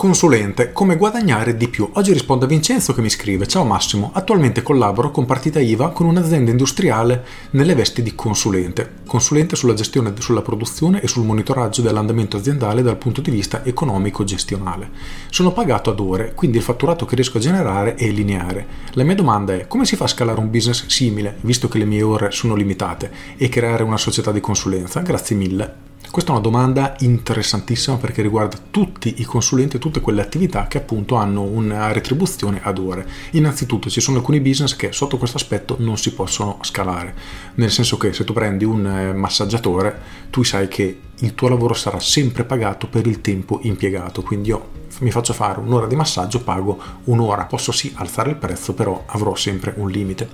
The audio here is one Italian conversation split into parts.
Consulente, come guadagnare di più? Oggi rispondo a Vincenzo che mi scrive Ciao Massimo, attualmente collaboro con Partita IVA con un'azienda industriale nelle vesti di consulente. Consulente sulla gestione, sulla produzione e sul monitoraggio dell'andamento aziendale dal punto di vista economico-gestionale. Sono pagato ad ore, quindi il fatturato che riesco a generare è lineare. La mia domanda è come si fa a scalare un business simile, visto che le mie ore sono limitate, e creare una società di consulenza? Grazie mille. Questa è una domanda interessantissima perché riguarda tutti i consulenti e tutte quelle attività che appunto hanno una retribuzione ad ore. Innanzitutto ci sono alcuni business che sotto questo aspetto non si possono scalare, nel senso che se tu prendi un eh, massaggiatore tu sai che il tuo lavoro sarà sempre pagato per il tempo impiegato, quindi io mi faccio fare un'ora di massaggio, pago un'ora, posso sì alzare il prezzo, però avrò sempre un limite.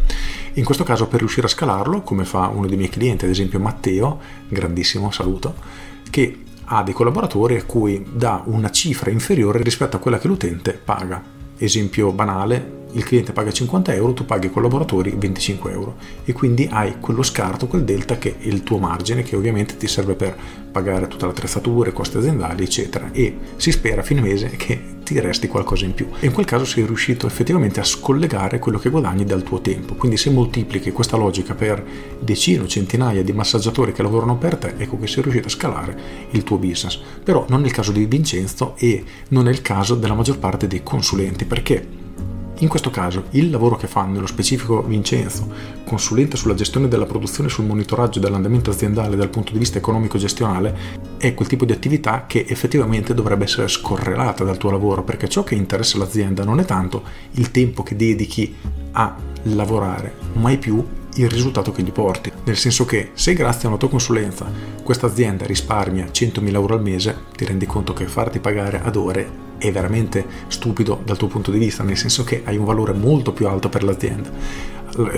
In questo caso per riuscire a scalarlo, come fa uno dei miei clienti, ad esempio Matteo, grandissimo saluto, che ha dei collaboratori a cui dà una cifra inferiore rispetto a quella che l'utente paga. Esempio banale, il cliente paga 50 euro, tu paghi ai collaboratori 25 euro. E quindi hai quello scarto, quel delta che è il tuo margine che ovviamente ti serve per pagare tutta l'attrezzatura, i costi aziendali eccetera. E si spera a fine mese che ti resti qualcosa in più. E in quel caso sei riuscito effettivamente a scollegare quello che guadagni dal tuo tempo. Quindi se moltiplichi questa logica per decine o centinaia di massaggiatori che lavorano per te ecco che sei riuscito a scalare il tuo business. Però non è il caso di Vincenzo e non è il caso della maggior parte dei consulenti perché in questo caso il lavoro che fa nello specifico Vincenzo, consulente sulla gestione della produzione sul monitoraggio dell'andamento aziendale dal punto di vista economico-gestionale, è quel tipo di attività che effettivamente dovrebbe essere scorrelata dal tuo lavoro, perché ciò che interessa l'azienda non è tanto il tempo che dedichi a lavorare, mai più il risultato che gli porti. Nel senso che se grazie a una tua consulenza questa azienda risparmia 100.000 euro al mese, ti rendi conto che farti pagare ad ore è veramente stupido dal tuo punto di vista, nel senso che hai un valore molto più alto per l'azienda.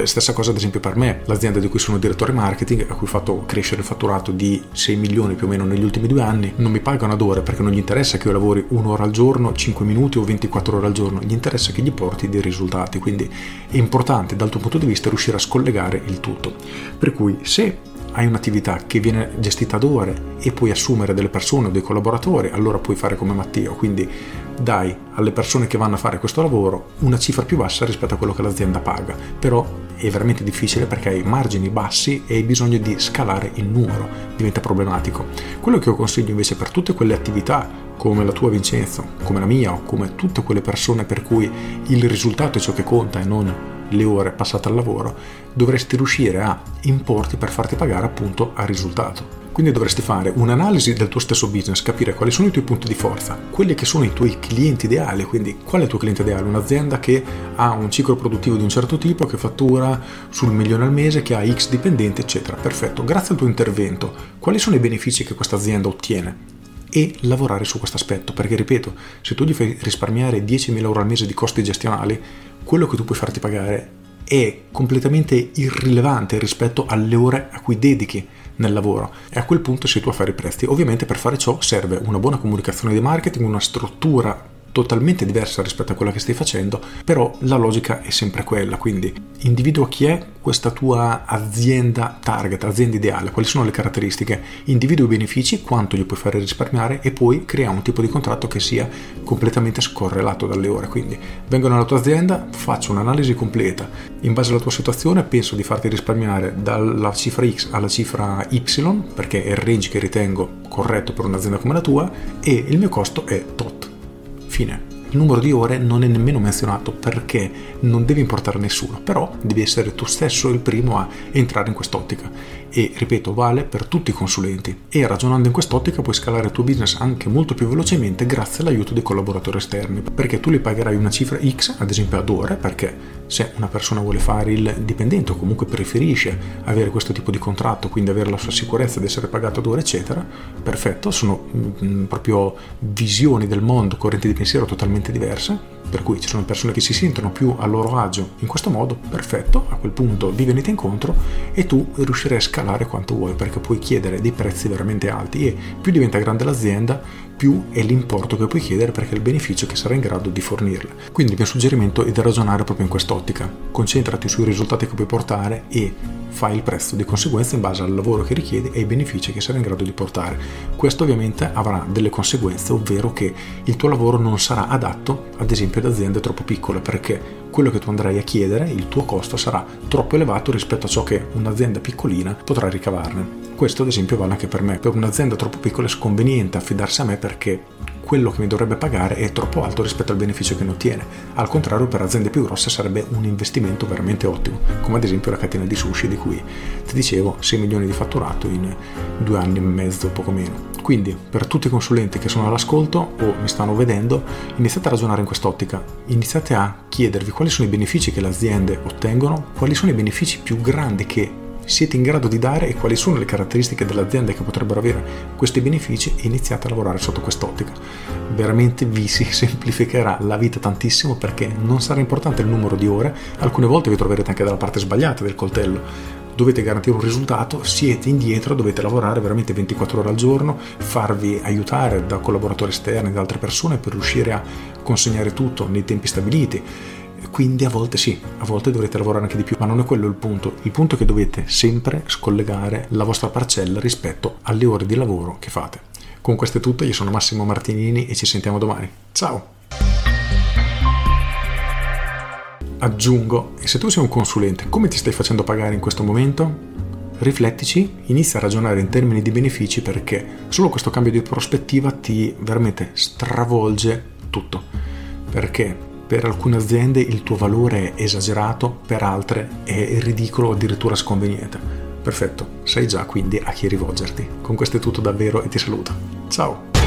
Stessa cosa ad esempio per me, l'azienda di cui sono direttore marketing, a cui ho fatto crescere il fatturato di 6 milioni più o meno negli ultimi due anni, non mi pagano ad ore perché non gli interessa che io lavori un'ora al giorno, 5 minuti o 24 ore al giorno, gli interessa che gli porti dei risultati, quindi è importante dal tuo punto di vista riuscire a scollegare il tutto. Per cui se hai un'attività che viene gestita ad ore e puoi assumere delle persone o dei collaboratori, allora puoi fare come Matteo, quindi dai alle persone che vanno a fare questo lavoro una cifra più bassa rispetto a quello che l'azienda paga, però è veramente difficile perché hai margini bassi e hai bisogno di scalare il numero, diventa problematico. Quello che io consiglio invece per tutte quelle attività come la tua Vincenzo, come la mia o come tutte quelle persone per cui il risultato è ciò che conta e non le ore passate al lavoro, dovresti riuscire a importi per farti pagare appunto al risultato. Quindi dovresti fare un'analisi del tuo stesso business, capire quali sono i tuoi punti di forza, quelli che sono i tuoi clienti ideali, quindi qual è il tuo cliente ideale? Un'azienda che ha un ciclo produttivo di un certo tipo, che fattura sul milione al mese, che ha X dipendenti, eccetera. Perfetto, grazie al tuo intervento, quali sono i benefici che questa azienda ottiene? e lavorare su questo aspetto, perché ripeto, se tu gli fai risparmiare 10.000 euro al mese di costi gestionali, quello che tu puoi farti pagare è completamente irrilevante rispetto alle ore a cui dedichi nel lavoro e a quel punto sei tu a fare i prezzi. Ovviamente per fare ciò serve una buona comunicazione di marketing, una struttura totalmente diversa rispetto a quella che stai facendo, però la logica è sempre quella, quindi individua chi è questa tua azienda target, azienda ideale, quali sono le caratteristiche, individua i benefici, quanto gli puoi fare risparmiare e poi crea un tipo di contratto che sia completamente scorrelato dalle ore, quindi vengo nella tua azienda, faccio un'analisi completa, in base alla tua situazione penso di farti risparmiare dalla cifra X alla cifra Y, perché è il range che ritengo corretto per un'azienda come la tua e il mio costo è tot Fine. Il numero di ore non è nemmeno menzionato perché non deve importare nessuno, però devi essere tu stesso il primo a entrare in quest'ottica e ripeto vale per tutti i consulenti. E ragionando in quest'ottica puoi scalare il tuo business anche molto più velocemente grazie all'aiuto dei collaboratori esterni perché tu li pagherai una cifra X ad esempio ad ore perché se una persona vuole fare il dipendente o comunque preferisce avere questo tipo di contratto quindi avere la sua sicurezza di essere pagato ad ore eccetera perfetto sono mh, mm, proprio visioni del mondo correnti di pensiero totalmente diverse per cui ci sono persone che si sentono più a loro agio in questo modo, perfetto, a quel punto vi venite incontro e tu riuscirai a scalare quanto vuoi perché puoi chiedere dei prezzi veramente alti e più diventa grande l'azienda, più è l'importo che puoi chiedere perché è il beneficio che sarà in grado di fornirle. Quindi il mio suggerimento è di ragionare proprio in quest'ottica. Concentrati sui risultati che puoi portare e fai il prezzo di conseguenza in base al lavoro che richiedi e ai benefici che sarai in grado di portare. Questo ovviamente avrà delle conseguenze, ovvero che il tuo lavoro non sarà adatto ad esempio ad aziende troppo piccole perché quello che tu andrai a chiedere, il tuo costo sarà troppo elevato rispetto a ciò che un'azienda piccolina potrà ricavarne. Questo ad esempio vale anche per me. Per un'azienda troppo piccola è sconveniente affidarsi a me perché quello che mi dovrebbe pagare è troppo alto rispetto al beneficio che ne ottiene. Al contrario, per aziende più grosse sarebbe un investimento veramente ottimo, come ad esempio la catena di sushi di cui ti dicevo 6 milioni di fatturato in due anni e mezzo, poco meno. Quindi, per tutti i consulenti che sono all'ascolto o mi stanno vedendo, iniziate a ragionare in quest'ottica, iniziate a chiedervi quali sono i benefici che le aziende ottengono, quali sono i benefici più grandi che siete in grado di dare e quali sono le caratteristiche delle aziende che potrebbero avere questi benefici e iniziate a lavorare sotto quest'ottica. Veramente vi si semplificherà la vita tantissimo perché non sarà importante il numero di ore, alcune volte vi troverete anche dalla parte sbagliata del coltello. Dovete garantire un risultato, siete indietro, dovete lavorare veramente 24 ore al giorno, farvi aiutare da collaboratori esterni, da altre persone per riuscire a consegnare tutto nei tempi stabiliti quindi a volte sì, a volte dovrete lavorare anche di più, ma non è quello il punto. Il punto è che dovete sempre scollegare la vostra parcella rispetto alle ore di lavoro che fate. Con questo è tutto, io sono Massimo Martinini e ci sentiamo domani. Ciao! Aggiungo, e se tu sei un consulente, come ti stai facendo pagare in questo momento? Riflettici, inizia a ragionare in termini di benefici perché solo questo cambio di prospettiva ti veramente stravolge tutto. Perché per alcune aziende il tuo valore è esagerato, per altre è ridicolo o addirittura sconveniente. Perfetto, sai già quindi a chi rivolgerti. Con questo è tutto davvero e ti saluto. Ciao!